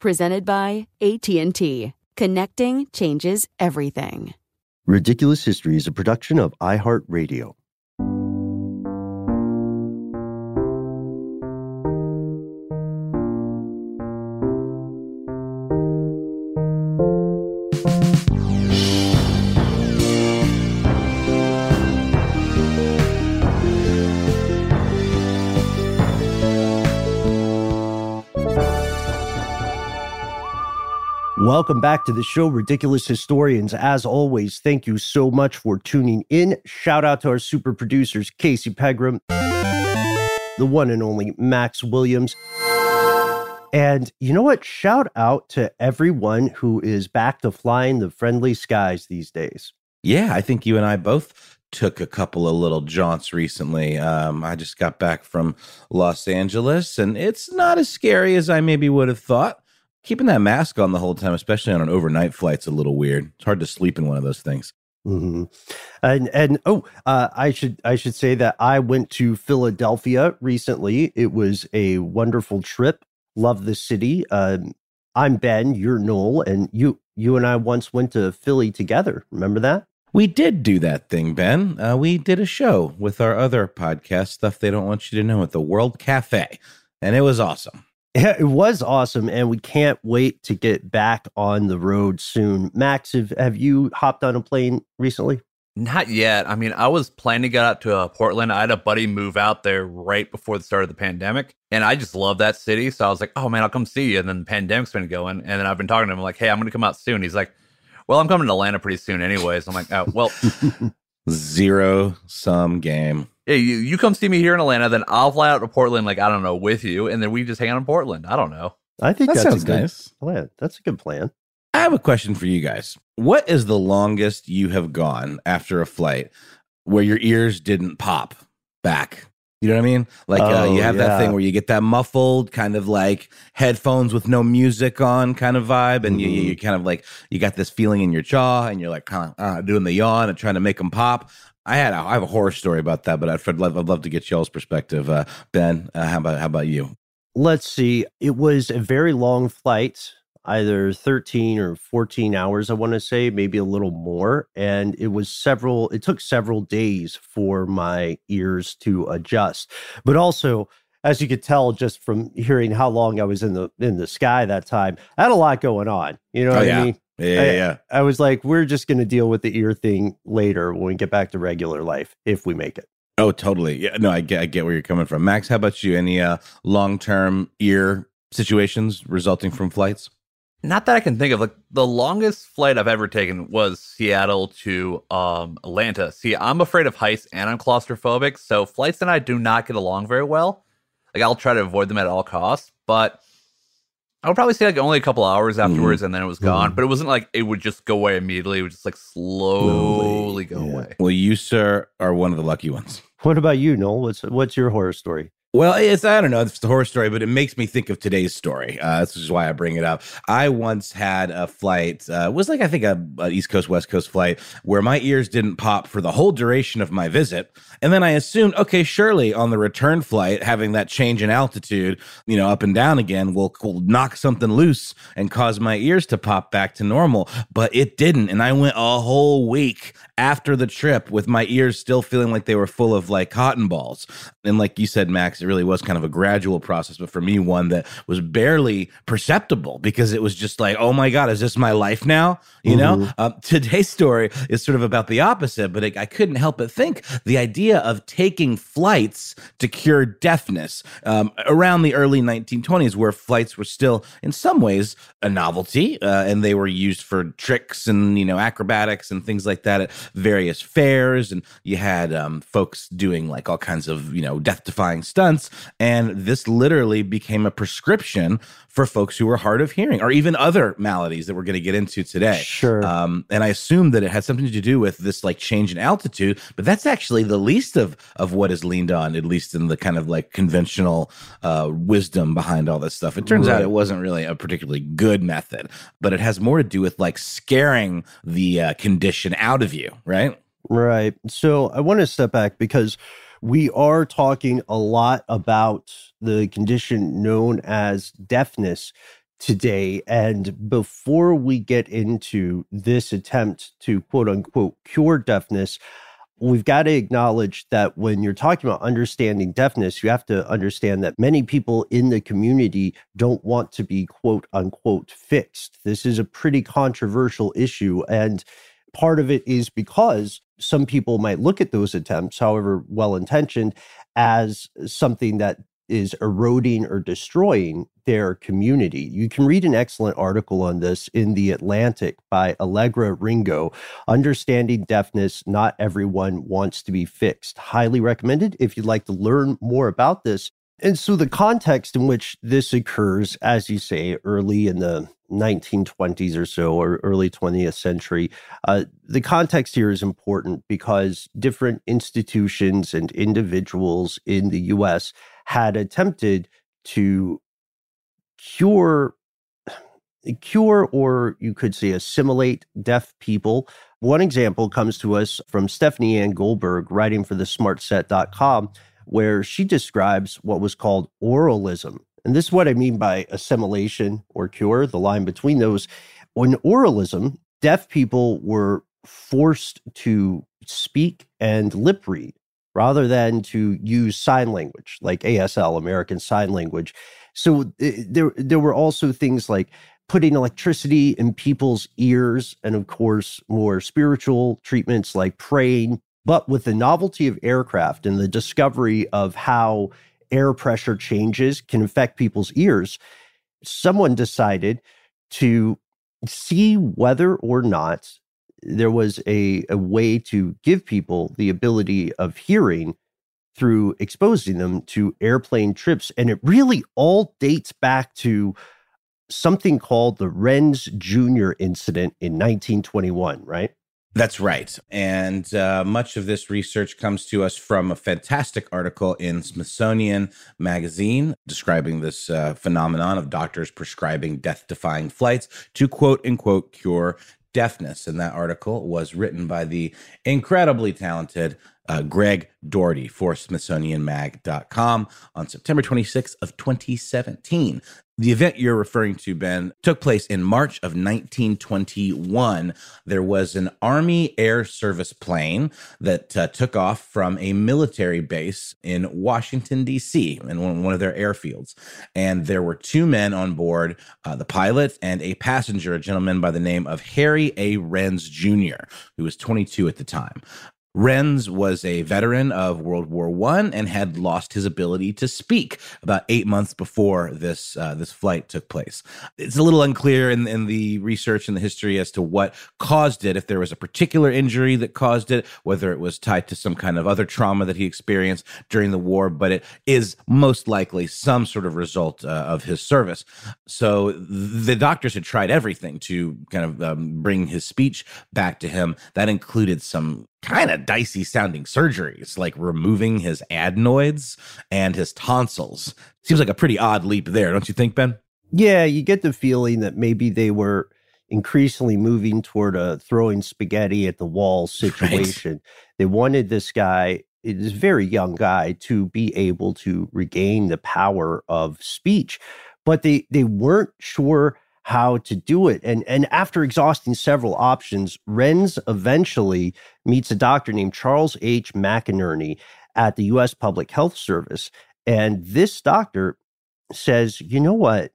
Presented by AT&T. Connecting changes everything. Ridiculous History is a production of iHeartRadio. Welcome back to the show, Ridiculous Historians. As always, thank you so much for tuning in. Shout out to our super producers, Casey Pegram, the one and only Max Williams. And you know what? Shout out to everyone who is back to flying the friendly skies these days. Yeah, I think you and I both took a couple of little jaunts recently. Um, I just got back from Los Angeles, and it's not as scary as I maybe would have thought. Keeping that mask on the whole time, especially on an overnight flight, is a little weird. It's hard to sleep in one of those things. hmm And and oh, uh, I should I should say that I went to Philadelphia recently. It was a wonderful trip. Love the city. Um, I'm Ben. You're Noel, and you you and I once went to Philly together. Remember that? We did do that thing, Ben. Uh, we did a show with our other podcast, Stuff They Don't Want You to Know, at the World Cafe, and it was awesome. Yeah, it was awesome, and we can't wait to get back on the road soon. Max, have, have you hopped on a plane recently? Not yet. I mean, I was planning to get out to uh, Portland. I had a buddy move out there right before the start of the pandemic, and I just love that city. So I was like, "Oh man, I'll come see you." And then the pandemic's been going, and then I've been talking to him like, "Hey, I'm going to come out soon." He's like, "Well, I'm coming to Atlanta pretty soon, anyways." I'm like, "Oh, well, Zero sum game. yeah, you, you come see me here in Atlanta, then I'll fly out to Portland, like I don't know, with you, and then we just hang out in Portland. I don't know. I think That that's sounds a good nice. plan. That's a good plan. I have a question for you guys. What is the longest you have gone after a flight where your ears didn't pop back? You know what I mean? Like uh, Oh, you have that thing where you get that muffled kind of like headphones with no music on kind of vibe, and you, Mhm. you you kind of like you got this feeling in your jaw, and you're like kind of uh, doing the yawn and trying to make them pop. I had a, I have a horror story about that, but I'd, I'd love I'd love to get y'all's perspective. Uh, ben, uh, how about how about you? Let's see. It was a very long flight, either 13 or 14 hours, I want to say, maybe a little more. And it was several, it took several days for my ears to adjust. But also, as you could tell just from hearing how long I was in the in the sky that time, I had a lot going on. You know Oh, what yeah. I mean? Yeah, yeah, I- yeah. I was like, we're just going to deal with the ear thing later when we get back to regular life, if we make it. Oh, totally. Yeah, no, I get I get where you're coming from. Max, how about you? Any uh long term ear situations resulting from flights? Not that I can think of. Like the longest flight I've ever taken was Seattle to um Atlanta. See, I'm afraid of heights and I'm claustrophobic, so flights and I do not get along very well. Like I'll try to avoid them at all costs, but I would probably say like only a couple hours afterwards, and then it was gone. But it wasn't like it would just go away immediately. It would just like slowly go yeah. away. Well, you, sir, are one of the lucky ones. What about you, Noel? What's what's your horror story? Well, it's I don't know, it's the horror story, but it makes me think of today's story. Uh, this is why I bring it up. I once had a flight, uh, it was like I think a, a East Coast West Coast flight where my ears didn't pop for the whole duration of my visit, and then I assumed, okay, surely on the return flight, having that change in altitude, you know, up and down again, will, will knock something loose and cause my ears to pop back to normal. But it didn't, and I went a whole week after the trip with my ears still feeling like they were full of like cotton balls. And like you said, Max, it really was kind of a gradual process, but for me, one that was barely perceptible because it was just like, oh my God, is this my life now? You Mm-hmm. know, uh, today's story is sort of about the opposite, but it, I couldn't help but think the idea of taking flights to cure deafness um, around the early 1920s, where flights were still, in some ways, a novelty, uh, and they were used for tricks and you know acrobatics and things like that at various fairs, and you had um, folks doing like all kinds of you know death-defying stunts, and this literally became a prescription for folks who were hard of hearing or even other maladies that we're going to get into today. Sure. Um, and I assume that it had something to do with this like change in altitude, but that's actually the least of of what is leaned on, at least in the kind of like conventional uh, wisdom behind all this stuff. It turns out it wasn't really a particularly good method, but it has more to do with like scaring the uh, condition out of you, right? Right. So I want to step back because we are talking a lot about the condition known as deafness today. And before we get into this attempt to quote unquote cure deafness, we've got to acknowledge that when you're talking about understanding deafness, you have to understand that many people in the community don't want to be quote unquote fixed. This is a pretty controversial issue. And part of it is because some people might look at those attempts, however well intentioned, as something that is eroding or destroying their community. You can read an excellent article on this in The Atlantic by Allegra Ringo Understanding Deafness Not Everyone Wants to Be Fixed. Highly recommended if you'd like to learn more about this. And so, the context in which this occurs, as you say, early in the 1920s or so, or early 20th century, uh, the context here is important because different institutions and individuals in the US had attempted to cure cure or you could say assimilate deaf people. One example comes to us from stephanie ann goldberg writing for the smartset.com where she describes what was called oralism and this is what i mean by assimilation or cure the line between those in oralism deaf people were forced to speak and lip read rather than to use sign language like ASL, American Sign Language. So eh, there, there were also things like putting electricity in people's ears, and of course, more spiritual treatments like praying. But with the novelty of aircraft and the discovery of how air pressure changes can affect people's ears, someone decided to see whether or not there was a, a way to give people the ability of hearing through exposing them to airplane trips. And it really all dates back to something called the Renz Jr. incident in 1921, right? That's right. And uh, much of this research comes to us from a fantastic article in Smithsonian Magazine describing this uh, phenomenon of doctors prescribing death defying flights to quote unquote cure deafness. And that article was written by the incredibly talented uh, Greg Daugherty for SmithsonianMag.com on September 26th of 2017. The event you're referring to, Ben, took place in March of 1921. There was an Army Air Service plane that uh, took off from a military base in Washington, D.C., in one, of their airfields. And there were two men on board uh, the pilot and a passenger, a gentleman by the name of Harry A. Renz Jr., who was 22 at the time. Renz was a veteran of World War One and had lost his ability to speak about eight months before this uh, this flight took place. It's a little unclear in, in the research and the history as to what caused it. If there was a particular injury that caused it, whether it was tied to some kind of other trauma that he experienced during the war, but it is most likely some sort of result uh, of his service. So the doctors had tried everything to kind of um, bring his speech back to him. That included some kind of dicey sounding surgeries, like removing his adenoids and his tonsils. Seems like a pretty odd leap there, don't you think, Ben? Yeah, you get the feeling that maybe they were increasingly moving toward a throwing spaghetti at the wall situation. They wanted this guy, this very young guy, to be able to regain the power of speech, but they they weren't sure how to do it. And and after exhausting several options, Renz eventually meets a doctor named Charles H. McInerney at the U.S. Public Health Service, and this doctor says, "You know what,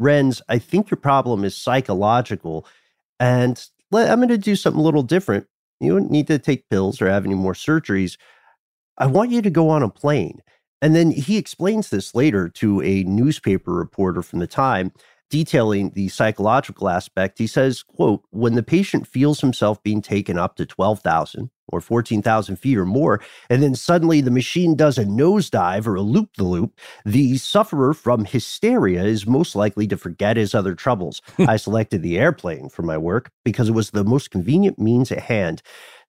Renz? I think your problem is psychological, and I'm going to do something a little different. You don't need to take pills or have any more surgeries. I want you to go on a plane." And then he explains this later to a newspaper reporter from the time detailing the psychological aspect, he says, quote, when the patient feels himself being taken up to 12,000 or 14,000 feet or more, and then suddenly the machine does a nosedive or a loop the loop, the sufferer from hysteria is most likely to forget his other troubles. I selected the airplane for my work because it was the most convenient means at hand.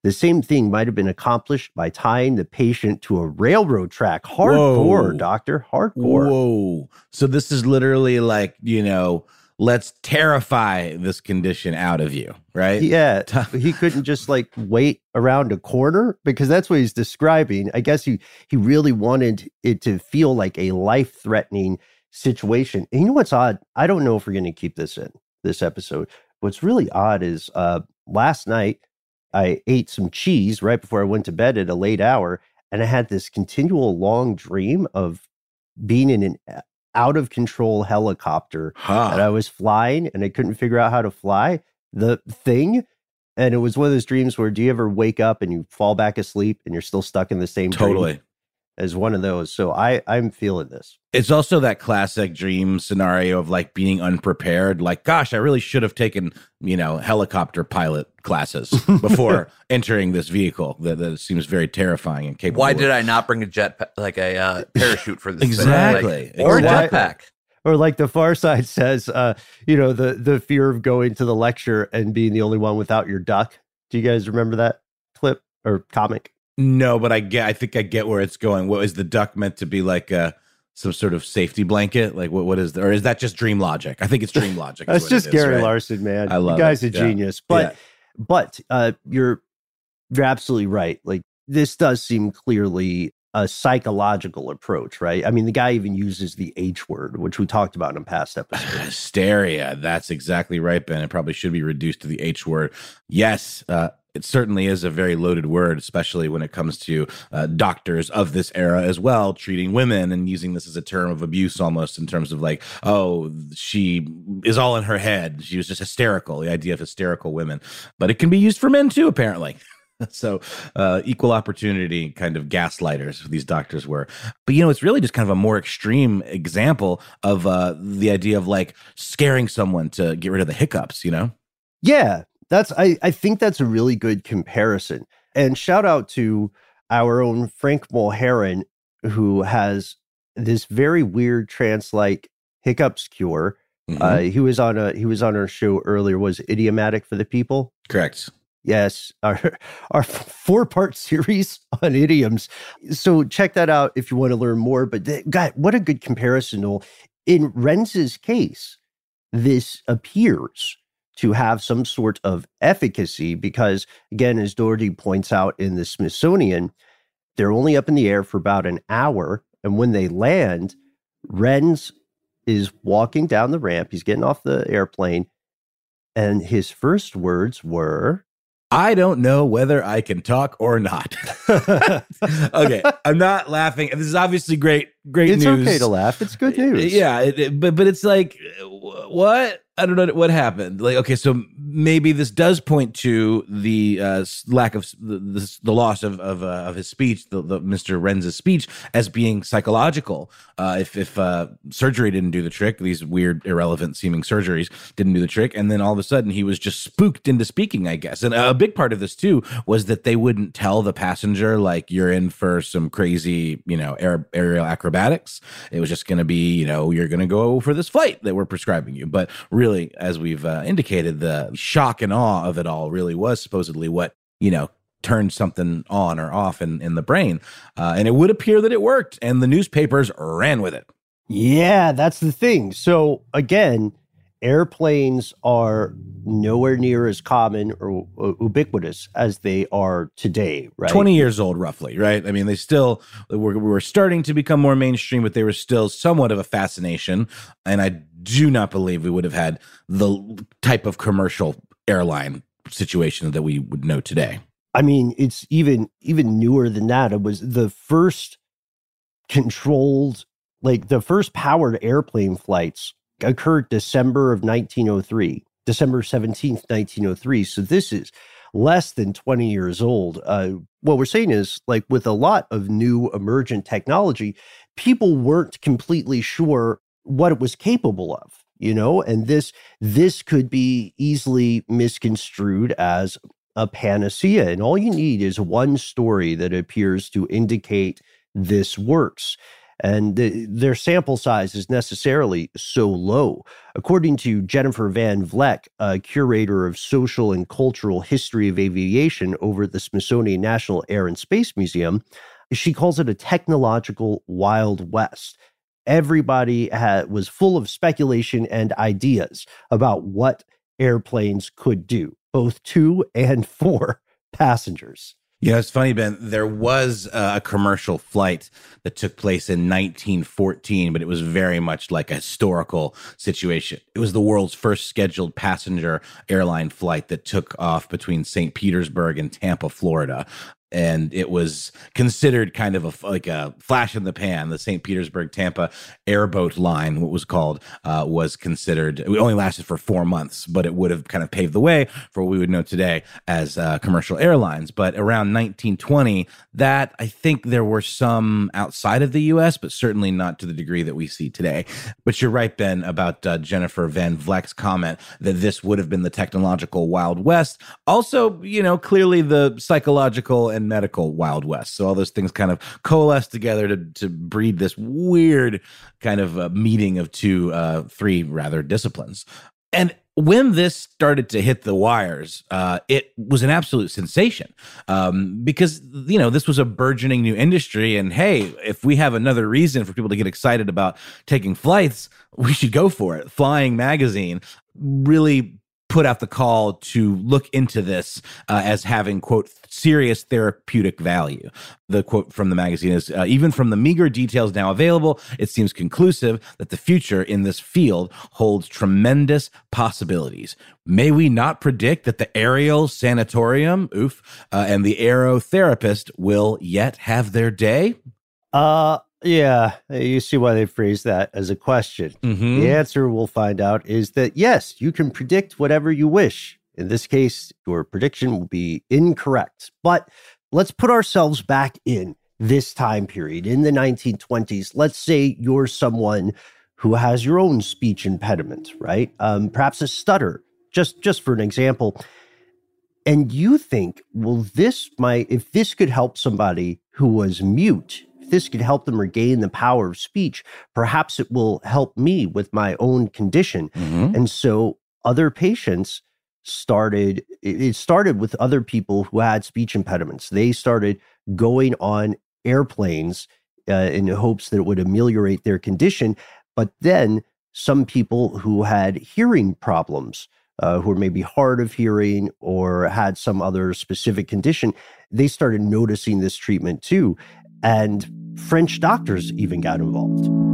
The same thing might have been accomplished by tying the patient to a railroad track. Hardcore, Whoa. doctor. Hardcore. Whoa. So this is literally like, you know, let's terrify this condition out of you, right? Yeah, he couldn't just like wait around a corner because that's what he's describing. I guess he he really wanted it to feel like a life threatening situation. And you know what's odd? I don't know if we're going to keep this in this episode. What's really odd is uh last night I ate some cheese right before I went to bed at a late hour, and I had this continual long dream of being in an uh, out of control helicopter Huh. that I was flying and I couldn't figure out how to fly the thing. And it was one of those dreams where do you ever wake up and you fall back asleep and you're still stuck in the same dream Totally. As one of those. So I I'm feeling this. It's also that classic dream scenario of like being unprepared. Like, gosh, I really should have taken, you know, helicopter pilot classes before entering this vehicle. That, that seems very terrifying and capable. Why of- did I not bring a jet pa- like a uh, parachute for this? thing? Exactly. Like, or a Exactly. jetpack. Or like the far side says, uh, you know, the the fear of going to the lecture and being the only one without your duck. Do you guys remember that clip or comic? No, but I get. I think I get where it's going. What is the duck meant to be like? A some sort of safety blanket? Like what? What is? Or is that just dream logic? I think it's dream logic. That's just is, Gary right? Larson, man. I love the guy's it. a Yeah. genius. But Yeah. but uh you're you're absolutely right. Like this does seem clearly a psychological approach, right? I mean, the guy even uses the H word, which we talked about in a past episode. hysteria. That's exactly right, Ben. It probably should be reduced to the H word. Yes, uh, it certainly is a very loaded word, especially when it comes to uh, doctors of this era as well, treating women and using this as a term of abuse almost in terms of like, oh, she is all in her head. She was just hysterical, the idea of hysterical women. But it can be used for men too, apparently. so uh, equal opportunity kind of gaslighters these doctors were but you know it's really just kind of a more extreme example of uh, the idea of like scaring someone to get rid of the hiccups you know Yeah, that's I I think that's a really good comparison. And shout out to our own Frank Mulheron, who has this very weird trance-like hiccups cure. Mhm. Uh, he was on a he was on our show earlier. Was idiomatic for the people? correct Yes, our our four part series on idioms. So check that out if you want to learn more. But th- God, what a good comparison! Noel. In Renz's case, this appears to have some sort of efficacy because, again, as Daugherty points out in the Smithsonian, they're only up in the air for about an hour, and when they land, Renz is walking down the ramp. He's getting off the airplane, and his first words were. i don't know whether i can talk or not okay i'm not laughing this is obviously great great it's news okay to laugh. It's good uh, news. Yeah, it, it- but but it's like uh, what I don't know what happened. Like okay, so maybe this does point to the uh, lack of the, the, the loss of of, uh, of his speech, the, the Mr. Renz's speech, as being psychological. Uh, if if uh, surgery didn't do the trick, these weird irrelevant seeming surgeries didn't do the trick, and then all of a sudden he was just spooked into speaking, I guess. And a big part of this too was that they wouldn't tell the passenger like you're in for some crazy, you know, air, aerial acrobatics. It was just going to be, you know, you're going to go for this flight that we're prescribing you. But really, as we've uh, indicated, the shock and awe of it all really was supposedly what, you know, turned something on or off in, in the brain. Uh, and it would appear that it worked, and the newspapers ran with it. Yeah, that's the thing. So again, airplanes are nowhere near as common or ubiquitous as they are today, right? 20 years old, roughly, right? I mean, they still were, were starting to become more mainstream, but they were still somewhat of a fascination. And I do not believe we would have had the type of commercial airline situation that we would know today. I mean, it's even even newer than that. It was the first controlled, like the first powered airplane flights occurred December of 1903, December 17th, 1903. So this is less than 20 years old. Uh, what we're saying is, like with a lot of new emergent technology, people weren't completely sure what it was capable of you know and this this could be easily misconstrued as a panacea and all you need is one story that appears to indicate this works and the, their sample size is necessarily so low. According to Jennifer Van Vleck, a curator of social and cultural history of aviation over at the Smithsonian National Air and Space Museum, she calls it a technological wild west. Everybody had, was full of speculation and ideas about what airplanes could do, both to and for passengers. Yeah, it's funny, Ben. There was a commercial flight that took place in 1914, but it was very much like a historical situation. It was the world's first scheduled passenger airline flight that took off between St. Petersburg and Tampa, Florida and it was considered kind of a like a flash in the pan. The St. Petersburg Tampa airboat line, what was called, uh, was considered. It only lasted for four months, but it would have kind of paved the way for what we would know today as uh, commercial airlines. But around 1920, that I think there were some outside of the U.S., but certainly not to the degree that we see today. But you're right, Ben, about uh, Jennifer Van Vleck's comment that this would have been the technological Wild West. Also, you know, clearly the psychological and and medical Wild West. So all those things kind of coalesce together to to breed this weird kind of uh, meeting of two, uh, three rather disciplines. And when this started to hit the wires, uh, it was an absolute sensation um, because you know this was a burgeoning new industry, and hey, if we have another reason for people to get excited about taking flights, we should go for it. Flying Magazine really put out the call to look into this uh, as having quote serious therapeutic value. The quote from the magazine is uh, even from the meager details now available it seems conclusive that the future in this field holds tremendous possibilities. May we not predict that the aerial sanatorium oof uh, and the aerotherapist will yet have their day? Uh yeah, you see why they phrase that as a question. Mm-hmm. The answer we'll find out is that yes, you can predict whatever you wish. In this case, your prediction will be incorrect. But let's put ourselves back in this time period in the 1920s. Let's say you're someone who has your own speech impediment, right? Um, perhaps a stutter, just just for an example. And you think, well, this might, if this could help somebody who was mute if this could help them regain the power of speech, perhaps it will help me with my own condition. Mm-hmm. And so other patients started, it started with other people who had speech impediments. They started going on airplanes uh, in hopes that it would ameliorate their condition. But then some people who had hearing problems, uh, who were maybe hard of hearing or had some other specific condition, they started noticing this treatment too and French doctors even got involved.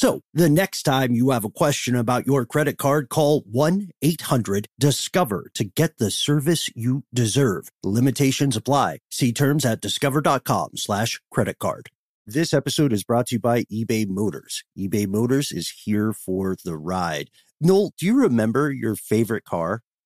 So the next time you have a question about your credit card, call 1 800 Discover to get the service you deserve. Limitations apply. See terms at discover.com slash credit card. This episode is brought to you by eBay Motors. eBay Motors is here for the ride. Noel, do you remember your favorite car?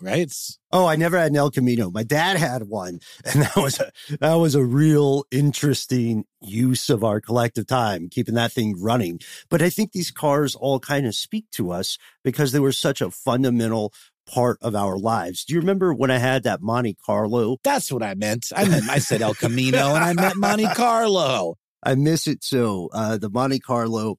Right? Oh, I never had an El Camino. My dad had one, and that was a that was a real interesting use of our collective time, keeping that thing running. But I think these cars all kind of speak to us because they were such a fundamental part of our lives. Do you remember when I had that Monte Carlo? That's what I meant. I meant I said El Camino, and I meant Monte Carlo. I miss it so. Uh, the Monte Carlo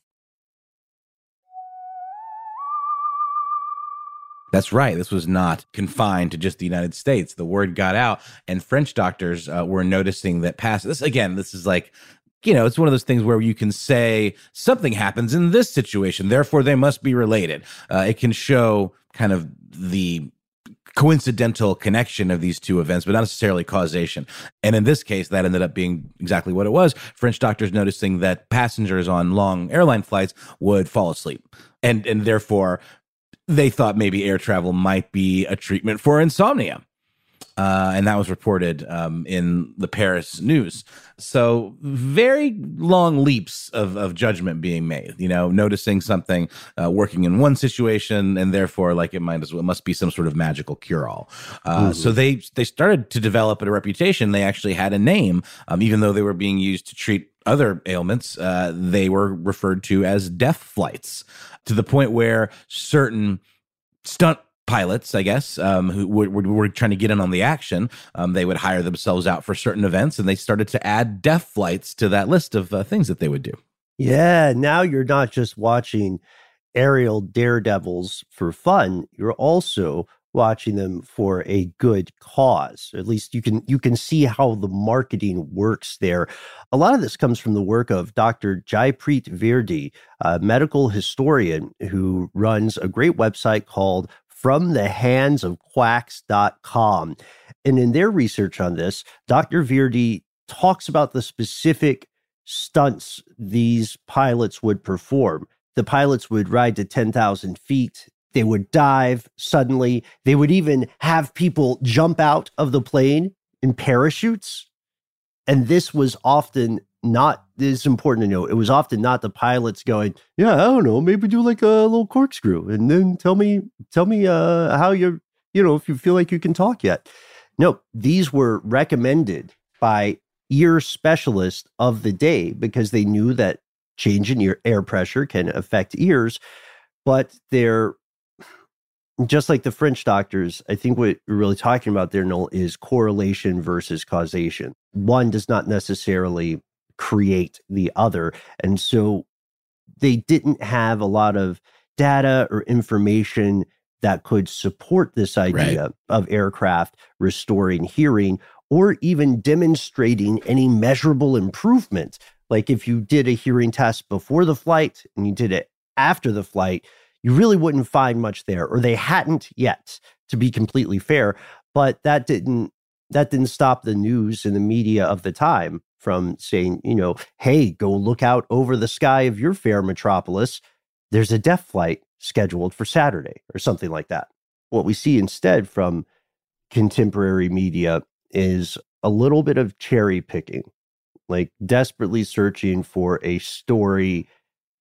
That's right. This was not confined to just the United States. The word got out, and French doctors uh, were noticing that past this again. This is like, you know, it's one of those things where you can say something happens in this situation, therefore they must be related. Uh, it can show kind of the coincidental connection of these two events, but not necessarily causation. And in this case, that ended up being exactly what it was. French doctors noticing that passengers on long airline flights would fall asleep, and and therefore they thought maybe air travel might be a treatment for insomnia. Uh, and that was reported um, in the Paris news. So very long leaps of, of judgment being made. You know, noticing something uh, working in one situation, and therefore, like it might as well it must be some sort of magical cure all. Uh, So they they started to develop a reputation. They actually had a name, um, even though they were being used to treat other ailments. Uh, they were referred to as death flights, to the point where certain stunt pilots, I guess, um, who were, were, trying to get in on the action, um, they would hire themselves out for certain events, and they started to add death flights to that list of uh, things that they would do. Yeah, now you're not just watching aerial daredevils for fun, you're also watching them for a good cause. At least you can you can see how the marketing works there. A lot of this comes from the work of Dr. Jaipreet Virdi, a medical historian who runs a great website called from the hands of quacks.com. And in their research on this, Dr. Virdi talks about the specific stunts these pilots would perform. The pilots would ride to 10,000 feet. They would dive suddenly. They would even have people jump out of the plane in parachutes. And this was often not, this is important to know, it was often not the pilots going, yeah, I don't know, maybe do like a little corkscrew and then tell me, tell me uh, how you're, you know, if you feel like you can talk yet. No, these were recommended by ear specialists of the day because they knew that change in ear air pressure can affect ears, but they're just like the French doctors. I think what we're really talking about there, Noel, is correlation versus causation. One does not necessarily create the other. And so they didn't have a lot of data or information that could support this idea Right. of aircraft restoring hearing or even demonstrating any measurable improvement. Like if you did a hearing test before the flight and you did it after the flight, you really wouldn't find much there, or they hadn't yet, to be completely fair. But that didn't that didn't stop the news and the media of the time from saying, you know, hey, go look out over the sky of your fair metropolis. There's a death flight scheduled for Saturday or something like that. What we see instead from contemporary media is a little bit of cherry picking, like desperately searching for a story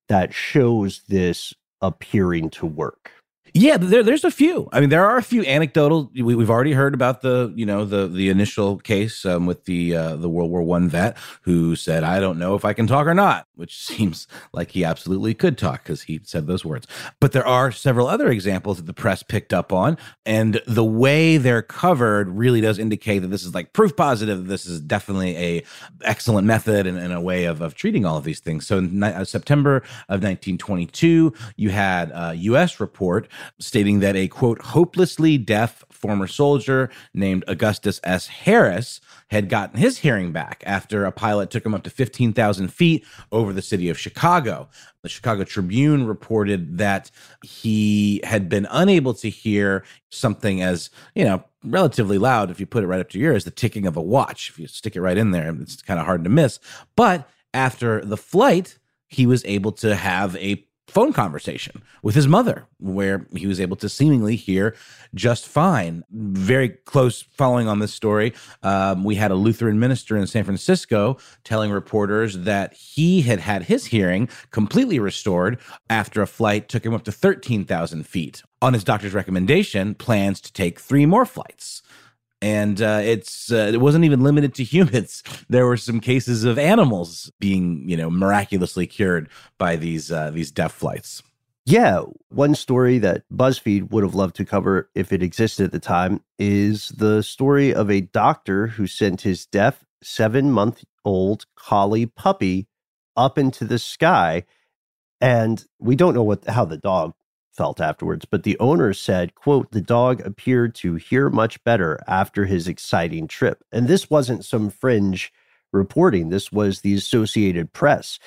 that shows this appearing to work. Yeah, there, there's a few. I mean, there are a few anecdotal. We, we've already heard about the, you know, the the initial case um, with the uh, the World War One vet who said, "I don't know if I can talk or not," which seems like he absolutely could talk because he said those words. But there are several other examples that the press picked up on, and the way they're covered really does indicate that this is like proof positive. This is definitely a excellent method and, and a way of, of treating all of these things. So in ni- uh, September of 1922, you had a U.S. report stating that a quote hopelessly deaf former soldier named Augustus S. Harris had gotten his hearing back after a pilot took him up to 15,000 feet over the city of Chicago. The Chicago Tribune reported that he had been unable to hear something as, you know, relatively loud if you put it right up to your ear as the ticking of a watch. If you stick it right in there, it's kind of hard to miss. But after the flight, he was able to have a phone conversation with his mother where he was able to seemingly hear just fine. Very close following on this story um, we had a lutheran minister in san francisco telling reporters that he had had his hearing completely restored after a flight took him up to 13000 feet. On his doctor's recommendation plans to take three more flights and uh, it's uh, it wasn't even limited to humans. There were some cases of animals being, you know, miraculously cured by these uh, these death flights. Yeah, one story that BuzzFeed would have loved to cover if it existed at the time is the story of a doctor who sent his deaf seven month old collie puppy up into the sky. And we don't know what how the dog felt afterwards, but the owner said, quote, the dog appeared to hear much better after his exciting trip. And this wasn't some fringe reporting. This was the Associated Press.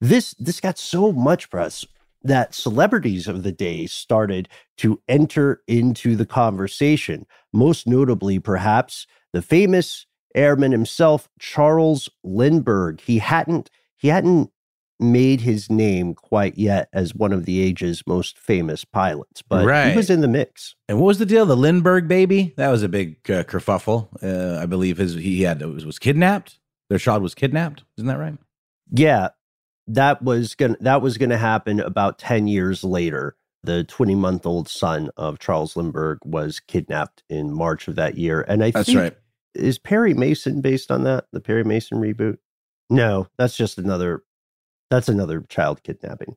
This this got so much press that celebrities of the day started to enter into the conversation, most notably, perhaps, the famous airman himself, Charles Lindbergh. He hadn't he hadn't made his name quite yet as one of the age's most famous pilots, but Right. he was in the mix. And what was the deal? The Lindbergh baby? That was a big uh, kerfuffle. Uh, I believe his he had was, was kidnapped. Their child was kidnapped. Isn't that right? Yeah, that was gonna that was gonna happen about 10 years later. The 20 month old son of Charles Lindbergh was kidnapped in March of that year. And I That's think right. is Perry Mason based on that? The Perry Mason reboot? No, that's just another that's another child kidnapping.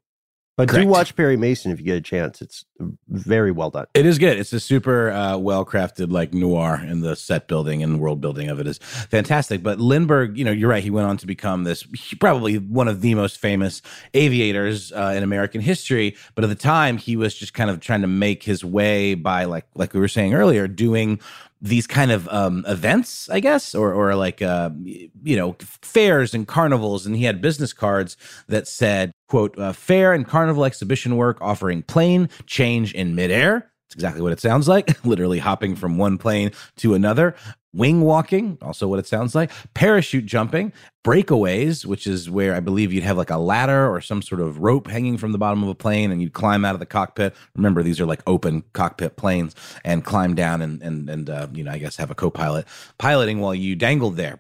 But Correct. do watch Perry Mason if you get a chance. It's very well done. It is good. It's a super uh, well crafted like noir, and the set building and world building of it is fantastic. But Lindbergh, you know, you're right. He went on to become this probably one of the most famous aviators uh, in American history. But at the time, he was just kind of trying to make his way by like like we were saying earlier, doing these kind of um, events, I guess, or or like uh, you know fairs and carnivals, and he had business cards that said, "quote uh, Fair and carnival exhibition work offering plane change in midair." It's exactly what it sounds like, literally hopping from one plane to another. Wing walking, also what it sounds like. Parachute jumping, breakaways, which is where I believe you'd have like a ladder or some sort of rope hanging from the bottom of a plane and you'd climb out of the cockpit. Remember, these are like open cockpit planes and climb down and, and, and uh, you know, I guess have a co pilot piloting while you dangled there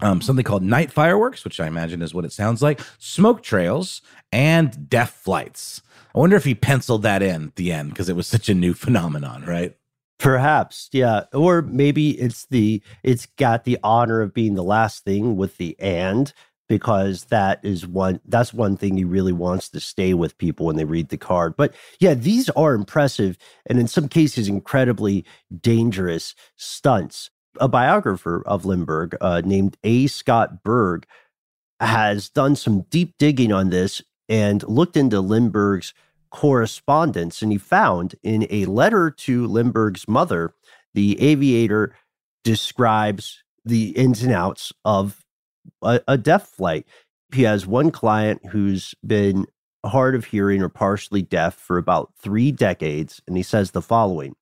um, something called night fireworks, which I imagine is what it sounds like, smoke trails, and deaf flights. I wonder if he penciled that in at the end because it was such a new phenomenon, right? Perhaps, yeah. Or maybe it's the it's got the honor of being the last thing with the and because that is one that's one thing he really wants to stay with people when they read the card. But yeah, these are impressive and in some cases incredibly dangerous stunts. A biographer of Lindbergh uh, named A. Scott Berg has done some deep digging on this and looked into Lindbergh's correspondence. And he found in a letter to Lindbergh's mother, the aviator describes the ins and outs of a, a deaf flight. He has one client who's been hard of hearing or partially deaf for about three decades. And he says the following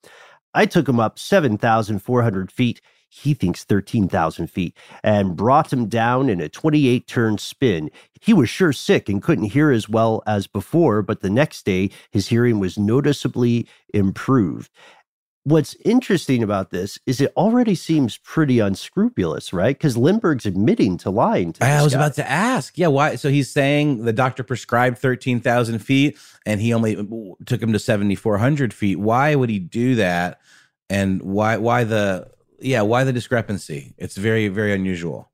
I took him up 7,400 feet. He thinks 13,000 feet and brought him down in a 28 turn spin. He was sure sick and couldn't hear as well as before, but the next day his hearing was noticeably improved. What's interesting about this is it already seems pretty unscrupulous, right? Because Lindbergh's admitting to lying to I was guy. about to ask. Yeah, why? So he's saying the doctor prescribed 13,000 feet and he only uh, took him to 7,400 feet. Why would he do that? And why, why the, yeah, why the discrepancy? It's very, very unusual.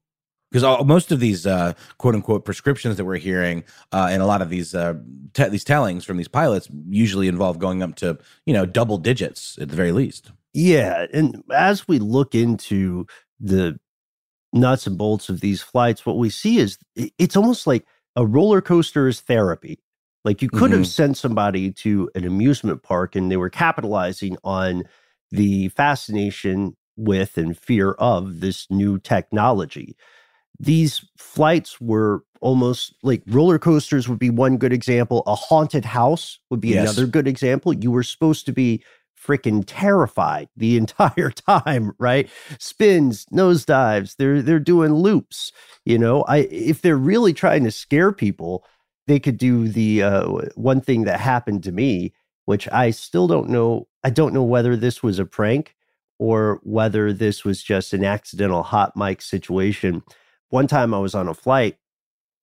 Because most of these uh, quote unquote prescriptions that we're hearing uh, and a lot of these uh, te- these tellings from these pilots usually involve going up to you know double digits at the very least. Yeah. And as we look into the nuts and bolts of these flights, what we see is it's almost like a roller coaster is therapy. Like you could Mhm. have sent somebody to an amusement park and they were capitalizing on the fascination with and fear of this new technology. These flights were almost like roller coasters would be one good example. A haunted house would be Yes. another good example. You were supposed to be freaking terrified the entire time, right? Spins, nosedives, they're they're doing loops. You know, I if they're really trying to scare people, they could do the uh, one thing that happened to me, which I still don't know. I don't know whether this was a prank or whether this was just an accidental hot mic situation. One time I was on a flight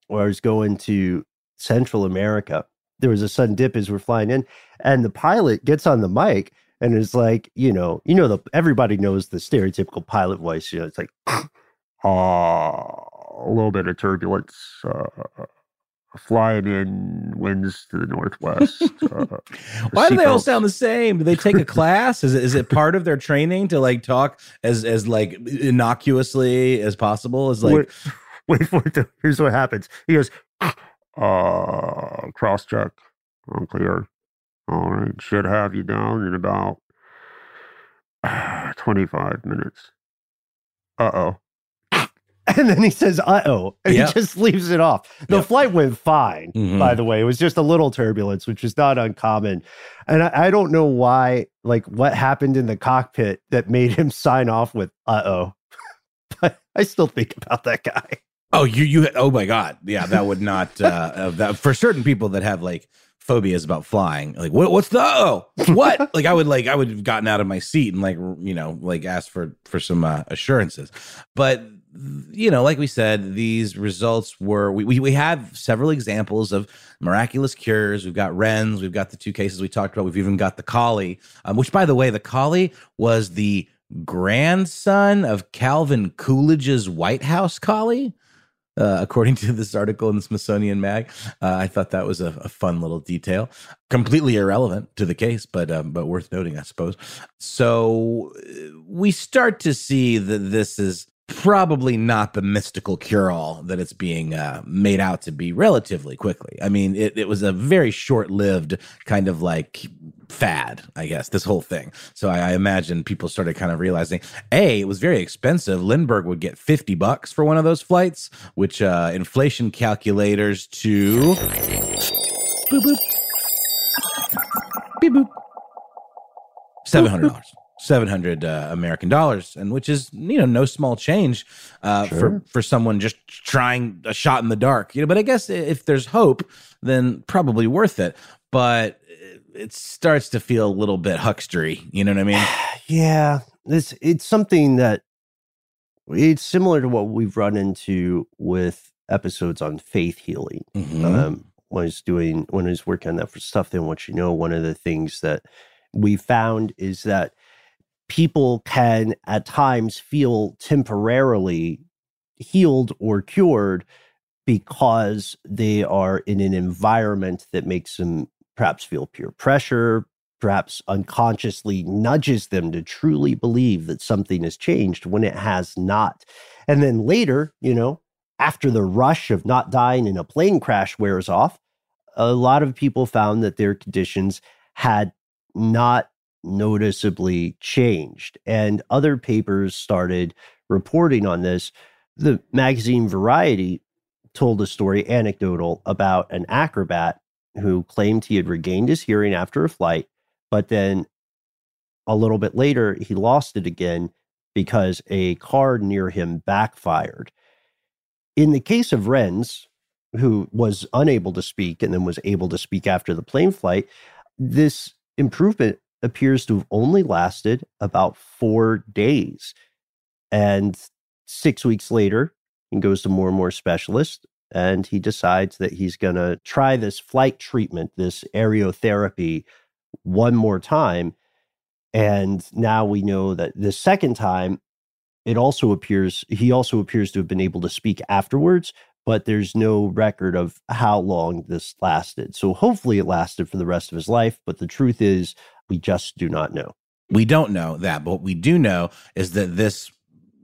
where I was going to Central America. There was a sudden dip as we're flying in, and the pilot gets on the mic and is like, you know, you know, the everybody knows the stereotypical pilot voice. You know, it's like, uh, a little bit of turbulence, uh, flying in winds to the northwest. Uh, Why do they all sound the same? Do they take a class? Is it is it part of their training to like talk as as like innocuously as possible? Is like wait, wait for it. To, here's what happens. He goes, uh, cross check, unclear. All right, should have you down in about 25 minutes. Uh oh. And then he says, uh oh. And Yep. he just leaves it off. The Yep. flight went fine, Mhm. by the way. It was just a little turbulence, which is not uncommon. And I, I don't know why, like, what happened in the cockpit that made him sign off with uh oh. but I still think about that guy. Oh, you you oh my god. Yeah, that would not uh uh, that for certain people that have like phobias about flying. Like what what's the oh? What? like I would like I would have gotten out of my seat and like you know, like asked for for some uh, assurances. But you know, like we said, these results were we, we we have several examples of miraculous cures. We've got Renz, we've got the two cases we talked about, we've even got the collie, um, which by the way, the collie was the grandson of Calvin Coolidge's White House collie uh, according to this article in the Smithsonian Mag. Uh, I thought that was a, a fun little detail, completely irrelevant to the case, but um, but worth noting, I suppose. So uh, we start to see that this is probably not the mystical cure-all that it's being uh, made out to be relatively quickly. I mean, it, it was a very short-lived kind of like fad, I guess, this whole thing. So I, I imagine people started kind of realizing, A, it was very expensive. Lindbergh would get 50 bucks for one of those flights, which uh, inflation calculators to boop boop. Beep boop. Seven hundred dollars. Seven hundred uh, American dollars, and which is you know no small change uh, Sure. for for someone just trying a shot in the dark. You know, but I guess if there's hope, then probably worth it. But it starts to feel a little bit huckstery. You know what I mean? Yeah, this it's something that it's similar to what we've run into with episodes on faith healing. Mhm. Um, when I was doing when I was working on that for stuff, then what you know, one of the things that we found is that people can at times feel temporarily healed or cured because they are in an environment that makes them perhaps feel peer pressure, perhaps unconsciously nudges them to truly believe that something has changed when it has not. And then later, you know, after the rush of not dying in a plane crash wears off, a lot of people found that their conditions had not noticeably changed. And other papers started reporting on this. The magazine Variety told a story, anecdotal, about an acrobat who claimed he had regained his hearing after a flight, but then a little bit later, he lost it again because a car near him backfired. In the case of Renz, who was unable to speak and then was able to speak after the plane flight, this improvement appears to have only lasted about four days. And six weeks later, he goes to more and more specialists and he decides that he's going to try this flight treatment, this aerotherapy, one more time. And now we know that the second time, it also appears he also appears to have been able to speak afterwards, but there's no record of how long this lasted. So hopefully it lasted for the rest of his life. But the truth is, we just do not know. We don't know that, but what we do know is that this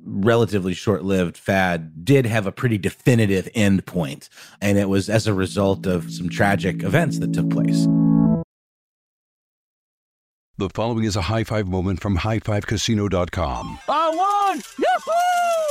relatively short-lived fad did have a pretty definitive end point and it was as a result of some tragic events that took place The following is a high five moment from highfivecasino.com. I won! Yahoo!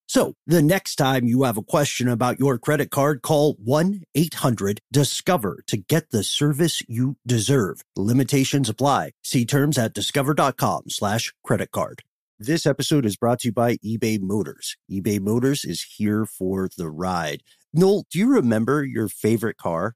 So the next time you have a question about your credit card, call 1 800 Discover to get the service you deserve. Limitations apply. See terms at discover.com slash credit card. This episode is brought to you by eBay Motors. eBay Motors is here for the ride. Noel, do you remember your favorite car?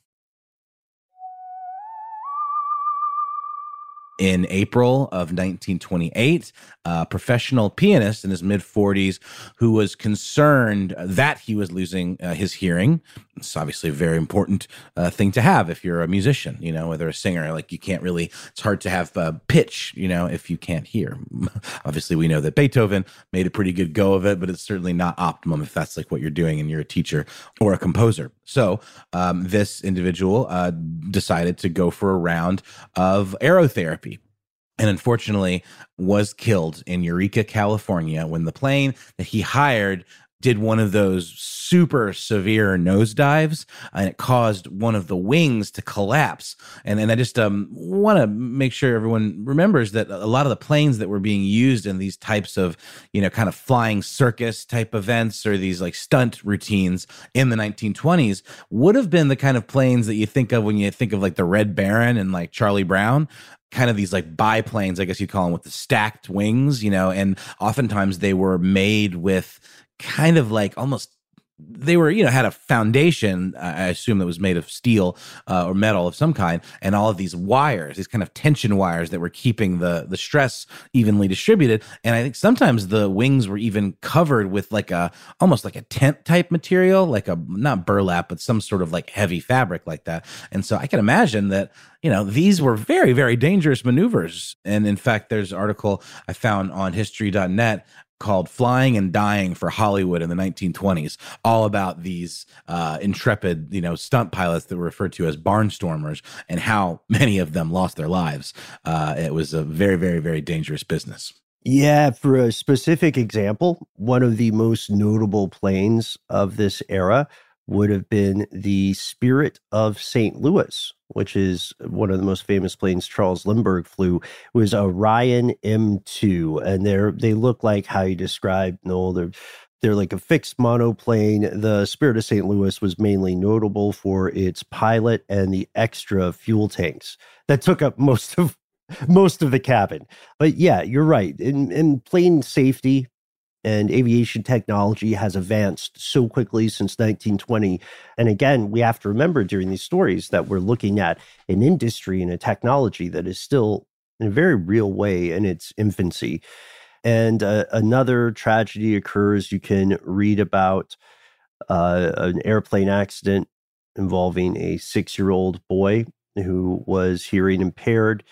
In April of 1928. A professional pianist in his mid 40s who was concerned that he was losing uh, his hearing. It's obviously a very important uh, thing to have if you're a musician, you know, whether a singer, like you can't really, it's hard to have uh, pitch, you know, if you can't hear. obviously, we know that Beethoven made a pretty good go of it, but it's certainly not optimum if that's like what you're doing and you're a teacher or a composer. So, um, this individual uh, decided to go for a round of aerotherapy and unfortunately was killed in Eureka, California, when the plane that he hired did one of those super severe nosedives and it caused one of the wings to collapse. And, and I just um, want to make sure everyone remembers that a lot of the planes that were being used in these types of, you know, kind of flying circus type events or these like stunt routines in the 1920s would have been the kind of planes that you think of when you think of like the Red Baron and like Charlie Brown kind of these like biplanes, I guess you'd call them, with the stacked wings, you know, and oftentimes they were made with kind of like almost they were you know had a foundation i assume that was made of steel uh, or metal of some kind and all of these wires these kind of tension wires that were keeping the the stress evenly distributed. And i think sometimes the wings were even covered with like a almost like a tent type material like a not burlap but some sort of like heavy fabric like that. And so i can imagine that you know these were very very dangerous maneuvers. And in fact there's an article i found on history.net called Flying and Dying for Hollywood in the 1920s, all about these uh, intrepid, you know, stunt pilots that were referred to as barnstormers and how many of them lost their lives. Uh, it was a very, very, very dangerous business. Yeah, for a specific example, one of the most notable planes of this era would have been the Spirit of St. Louis, which is one of the most famous planes Charles Lindbergh flew. It was a Ryan M2, and they're they look like how you described. No, they're they're like a fixed monoplane. The Spirit of St. Louis was mainly notable for its pilot and the extra fuel tanks that took up most of most of the cabin. But yeah, you're right. In in plane safety, and aviation technology has advanced so quickly since 1920. And again, we have to remember during these stories that we're looking at an industry and a technology that is still in a very real way in its infancy. And uh, another tragedy occurs. You can read about uh, an airplane accident involving a six year old boy who was hearing impaired.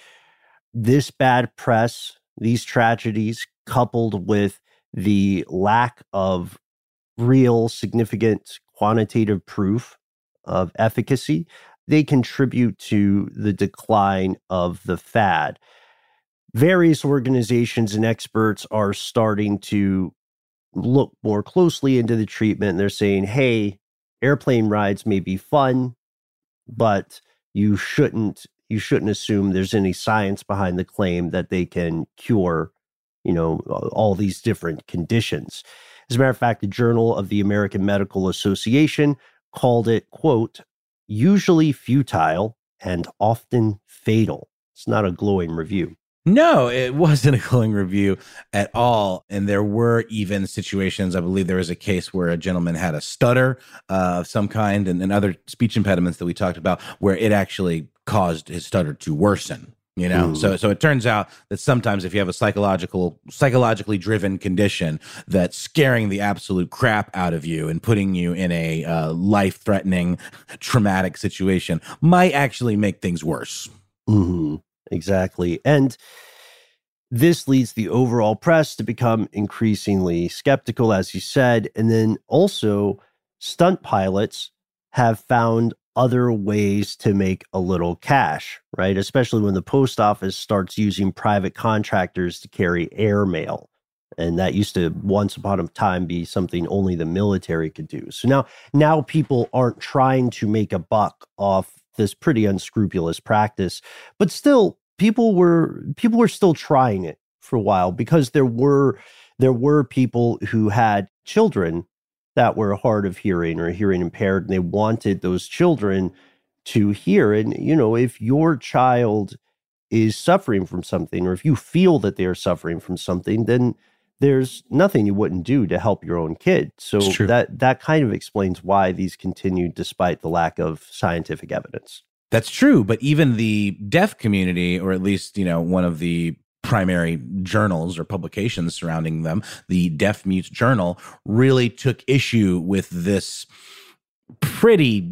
This bad press, these tragedies, coupled with the lack of real significant quantitative proof of efficacy, they contribute to the decline of the fad. Various organizations and experts are starting to look more closely into the treatment. They're saying, hey, airplane rides may be fun, but you shouldn't you shouldn't assume there's any science behind the claim that they can cure you know, all these different conditions. As a matter of fact, the Journal of the American Medical Association called it, quote, usually futile and often fatal. It's not a glowing review. No, it wasn't a glowing review at all. And there were even situations, I believe there was a case where a gentleman had a stutter uh, of some kind and, and other speech impediments that we talked about, where it actually caused his stutter to worsen you know Ooh. so so it turns out that sometimes if you have a psychological psychologically driven condition that's scaring the absolute crap out of you and putting you in a uh, life threatening traumatic situation might actually make things worse mm-hmm. exactly and this leads the overall press to become increasingly skeptical as you said and then also stunt pilots have found other ways to make a little cash, right? Especially when the post office starts using private contractors to carry airmail. And that used to once upon a time be something only the military could do. So now now people aren't trying to make a buck off this pretty unscrupulous practice, but still people were people were still trying it for a while because there were there were people who had children that were hard of hearing or hearing impaired and they wanted those children to hear. And you know if your child is suffering from something or if you feel that they are suffering from something then there's nothing you wouldn't do to help your own kid. So that that kind of explains why these continued despite the lack of scientific evidence. That's true, but even the deaf community, or at least you know one of the primary journals or publications surrounding them, the Deaf Mute Journal, really took issue with this pretty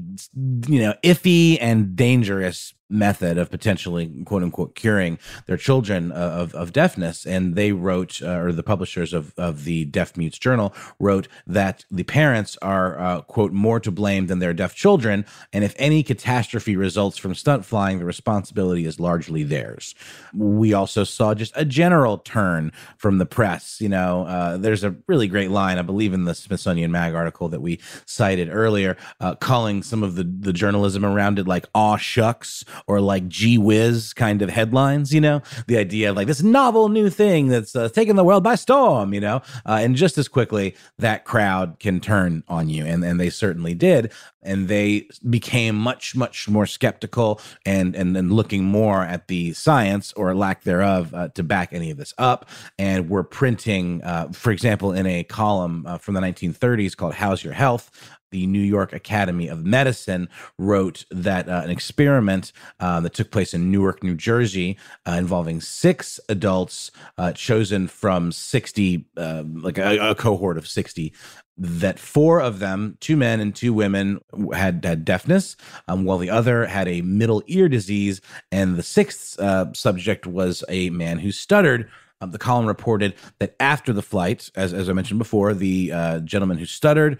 you know iffy and dangerous method of potentially quote unquote curing their children uh, of, of deafness. And they wrote uh, or the publishers of, of the deaf mutes journal wrote that the parents are uh, quote more to blame than their deaf children. And if any catastrophe results from stunt flying the responsibility is largely theirs. We also saw just a general turn from the press. You know uh, there's a really great line i believe in the smithsonian mag article that we cited earlier uh, calling some of the, the journalism around it like aw shucks or like gee whiz kind of headlines, you know, the idea of like this novel new thing that's uh, taking the world by storm, you know, uh, and just as quickly that crowd can turn on you. And, and they certainly did. And they became much, much more skeptical and, and, and looking more at the science or lack thereof uh, to back any of this up. And we're printing, uh, for example, in a column uh, from the 1930s called How's Your Health? The New York Academy of Medicine wrote that uh, an experiment uh, that took place in Newark, New Jersey, uh, involving six adults uh, chosen from 60, uh, like a, a, cohort of 60, that four of them, two men and two women, had, had deafness, um, while the other had a middle ear disease. And the sixth uh, subject was a man who stuttered. Um, the column reported that after the flight, as, as I mentioned before, the gentleman who stuttered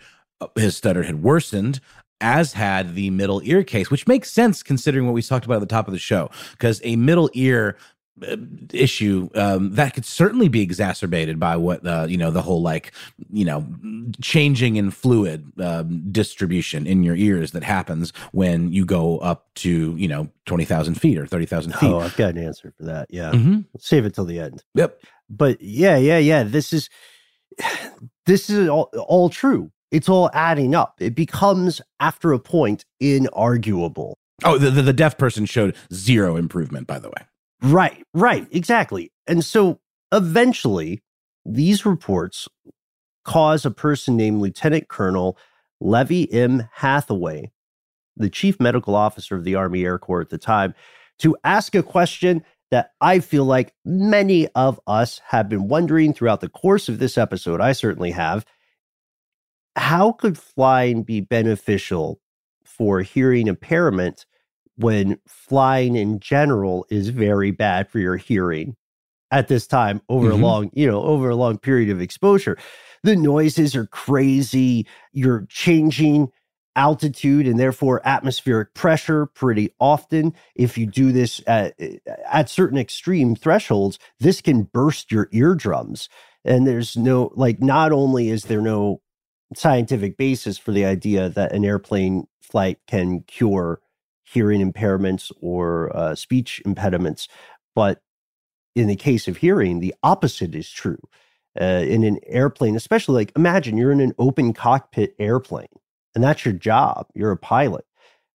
his stutter had worsened as had the middle ear case, which makes sense considering what we talked about at the top of the show. Because a middle ear uh, issue um, that could certainly be exacerbated by what uh, you know the whole like you know changing in fluid um, distribution in your ears that happens when you go up to you know twenty thousand feet or thirty thousand feet. Oh, I've got an answer for that. Yeah, mm-hmm. save it till the end. Yep. But yeah, yeah, yeah. This is this is all all true it's all adding up. It becomes, after a point, inarguable. Oh, the, the, the deaf person showed zero improvement, by the way. Right, right, exactly. And so eventually, these reports cause a person named Lieutenant Colonel Levy M. Hathaway, the chief medical officer of the Army Air Corps at the time, to ask a question that I feel like many of us have been wondering throughout the course of this episode. I certainly have how could flying be beneficial for hearing impairment when flying in general is very bad for your hearing at this time over mm-hmm. a long, you know, over a long period of exposure? The noises are crazy. You're changing altitude and therefore atmospheric pressure pretty often. If you do this at, at certain extreme thresholds, this can burst your eardrums. And there's no, like, not only is there no scientific basis for the idea that an airplane flight can cure hearing impairments or uh, speech impediments. But in the case of hearing, the opposite is true. Uh, in an airplane, especially like imagine you're in an open cockpit airplane and that's your job, you're a pilot.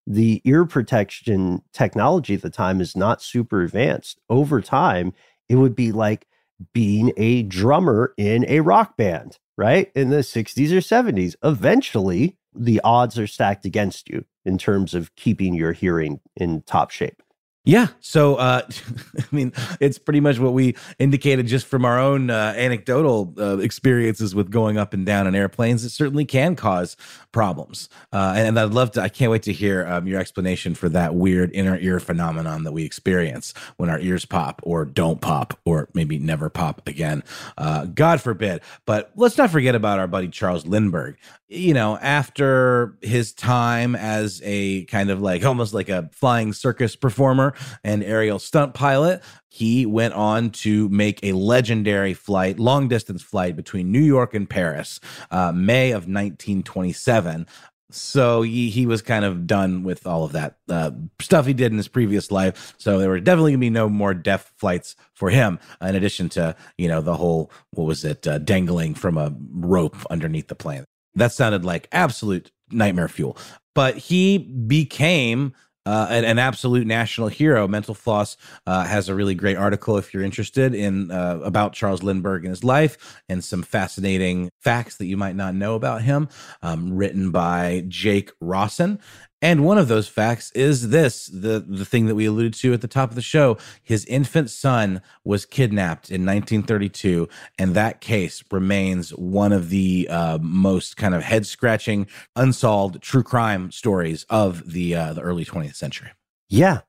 The ear protection technology at the time is not super advanced. Over time, it would be like being a drummer in a rock band right? In the 60s or 70s. Eventually, the odds are stacked against you in terms of keeping your hearing in top shape. Yeah. So, uh, I mean, it's pretty much what we indicated just from our own uh, anecdotal uh, experiences with going up and down in airplanes. It certainly can cause problems. Uh, and, I'd love to, I can't wait to hear um, your explanation for that weird inner ear phenomenon that we experience when our ears pop or don't pop or maybe never pop again. Uh, God forbid. But let's not forget about our buddy Charles Lindbergh you know, after his time as a kind of like almost like a flying circus performer and aerial stunt pilot, he went on to make a legendary flight, long distance flight between New York and Paris, uh, May of 1927. So he, he was kind of done with all of that uh, stuff he did in his previous life. So there were definitely gonna be no more deaf flights for him. In addition to you know the whole what was it uh, dangling from a rope underneath the plane. That sounded like absolute nightmare fuel. But he became uh, an, an, absolute national hero. Mental Floss uh, has a really great article if you're interested in uh, about Charles Lindbergh and his life and some fascinating facts that you might not know about him, um, written by Jake Rossen. And one of those facts is this the, the thing that we alluded to at the top of the show. His infant son was kidnapped in 1932, and that case remains one of the uh, most kind of head scratching, unsolved true crime stories of the, uh, the early 20th century. Yeah.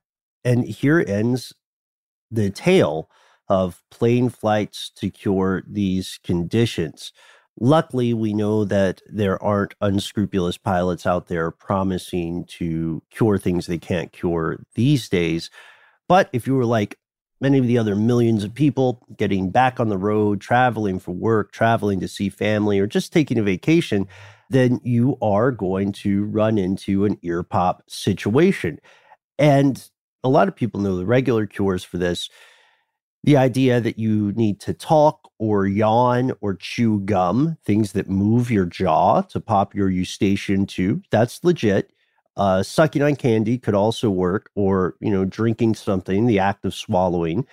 And here ends the tale of plane flights to cure these conditions. Luckily, we know that there aren't unscrupulous pilots out there promising to cure things they can't cure these days. But if you were like many of the other millions of people getting back on the road, traveling for work, traveling to see family, or just taking a vacation, then you are going to run into an ear pop situation. And a lot of people know the regular cures for this the idea that you need to talk or yawn or chew gum, things that move your jaw to pop your eustachian tube. That's legit. Uh, sucking on candy could also work, or you know, drinking something, the act of swallowing.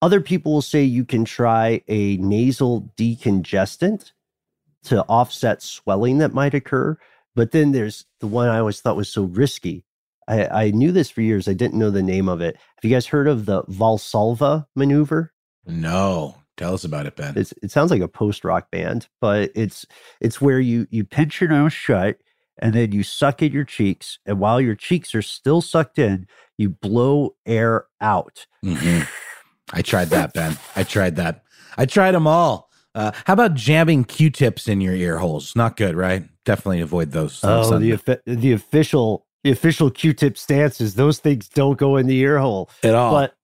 Other people will say you can try a nasal decongestant to offset swelling that might occur. But then there's the one I always thought was so risky I, I knew this for years. I didn't know the name of it. Have you guys heard of the Valsalva maneuver? No. Tell us about it, Ben. It's, it sounds like a post rock band, but it's it's where you you pinch your nose shut and then you suck in your cheeks, and while your cheeks are still sucked in, you blow air out. Mm-hmm. I tried that, Ben. I tried that. I tried them all. Uh, how about jamming Q-tips in your ear holes? Not good, right? Definitely avoid those. Oh, the the official the official Q-tip stance is those things don't go in the ear hole at all. But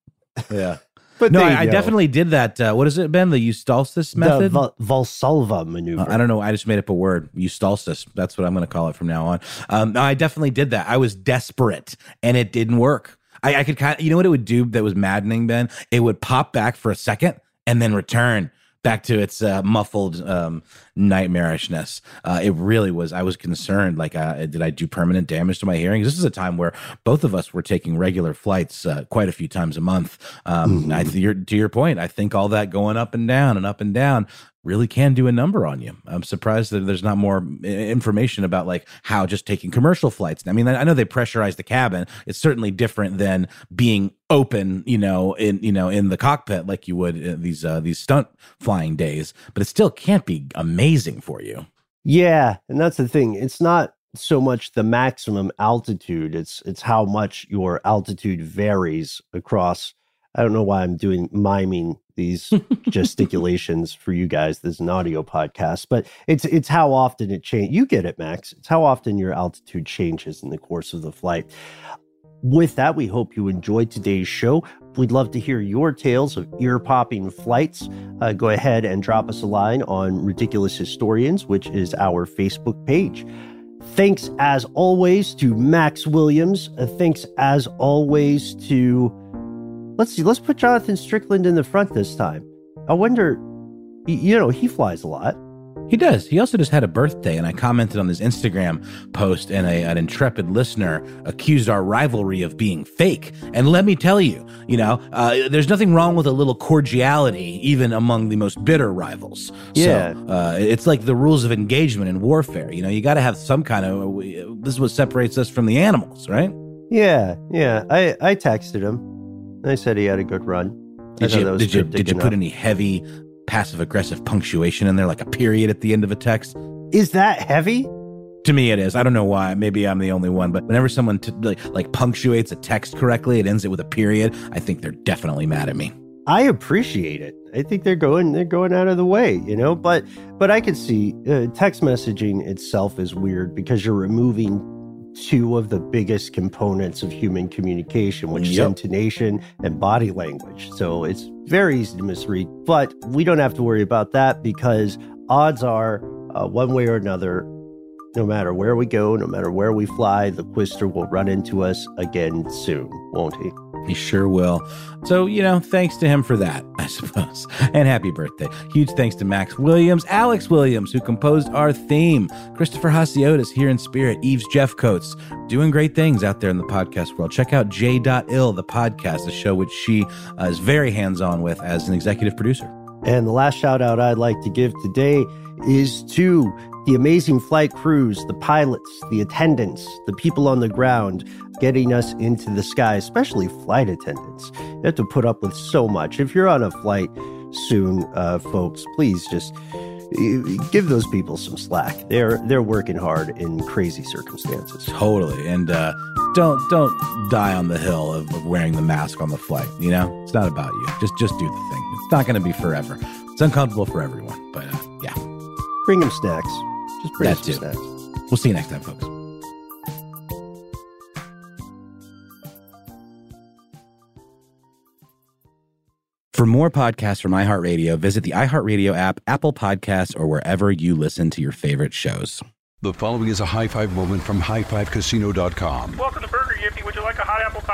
yeah. But no, I, I, definitely did that. Uh, what has it been? The Eustalsis method? The Valsalva maneuver. Uh, I don't know. I just made up a word. Eustalsis. That's what I'm going to call it from now on. Um, no, I definitely did that. I was desperate and it didn't work. I, I could kind of, you know what it would do that was maddening, Ben? It would pop back for a second and then return back to its uh, muffled um, nightmarishness. Uh, it really was. I was concerned. Like, uh, did I do permanent damage to my hearing? This is a time where both of us were taking regular flights uh, quite a few times a month. Um, mm-hmm. I, to your point, I think all that going up and down and up and down really can do a number on you. I'm surprised that there's not more information about like how just taking commercial flights. I mean, I know they pressurize the cabin. It's certainly different than being open, you know, in you know in the cockpit like you would in these uh, these stunt flying days. But it still can't be amazing for you. Yeah, and that's the thing. It's not so much the maximum altitude. It's it's how much your altitude varies across I don't know why I'm doing miming these gesticulations for you guys. This is an audio podcast, but it's it's how often it changes. You get it, Max. It's how often your altitude changes in the course of the flight. With that, we hope you enjoyed today's show. We'd love to hear your tales of ear popping flights. Uh, go ahead and drop us a line on Ridiculous Historians, which is our Facebook page. Thanks as always to Max Williams. Uh, thanks as always to Let's see. Let's put Jonathan Strickland in the front this time. I wonder. You know, he flies a lot. He does. He also just had a birthday, and I commented on his Instagram post, and a, an intrepid listener accused our rivalry of being fake. And let me tell you, you know, uh, there's nothing wrong with a little cordiality, even among the most bitter rivals. Yeah. So, uh, it's like the rules of engagement in warfare. You know, you got to have some kind of. This is what separates us from the animals, right? Yeah, yeah. I I texted him. I said he had a good run. Did you did you did you put any heavy passive aggressive punctuation in there, like a period at the end of a text? Is that heavy? To me, it is. I don't know why. Maybe I'm the only one, but whenever someone t- like, like punctuates a text correctly, it ends it with a period. I think they're definitely mad at me. I appreciate it. I think they're going they're going out of the way, you know. But but I could see uh, text messaging itself is weird because you're removing two of the biggest components of human communication, which yep. is intonation and body language. So it's very easy to misread, but we don't have to worry about that because odds are, uh, one way or another, no matter where we go, no matter where we fly, the Quister will run into us again soon, won't he? He sure will. So, you know, thanks to him for that, I suppose. And happy birthday. Huge thanks to Max Williams, Alex Williams, who composed our theme, Christopher Hasiotis here in spirit, Eves Jeff Jeffcoats, doing great things out there in the podcast world. Check out J.Ill, the podcast, a show which she uh, is very hands on with as an executive producer. And the last shout out I'd like to give today is to the amazing flight crews, the pilots, the attendants, the people on the ground getting us into the sky, especially flight attendants. You have to put up with so much. If you're on a flight soon, uh, folks, please just give those people some slack. They're they're working hard in crazy circumstances. Totally. And uh, don't don't die on the hill of, of wearing the mask on the flight. You know, it's not about you. Just just do the thing. It's not going to be forever. It's uncomfortable for everyone. But uh, yeah, bring them snacks. Just that too. snacks. We'll see you next time, folks. For more podcasts from iHeartRadio, visit the iHeartRadio app, Apple Podcasts, or wherever you listen to your favorite shows. The following is a high five moment from highfivecasino.com. Welcome to Burger Yippee. Would you like a hot apple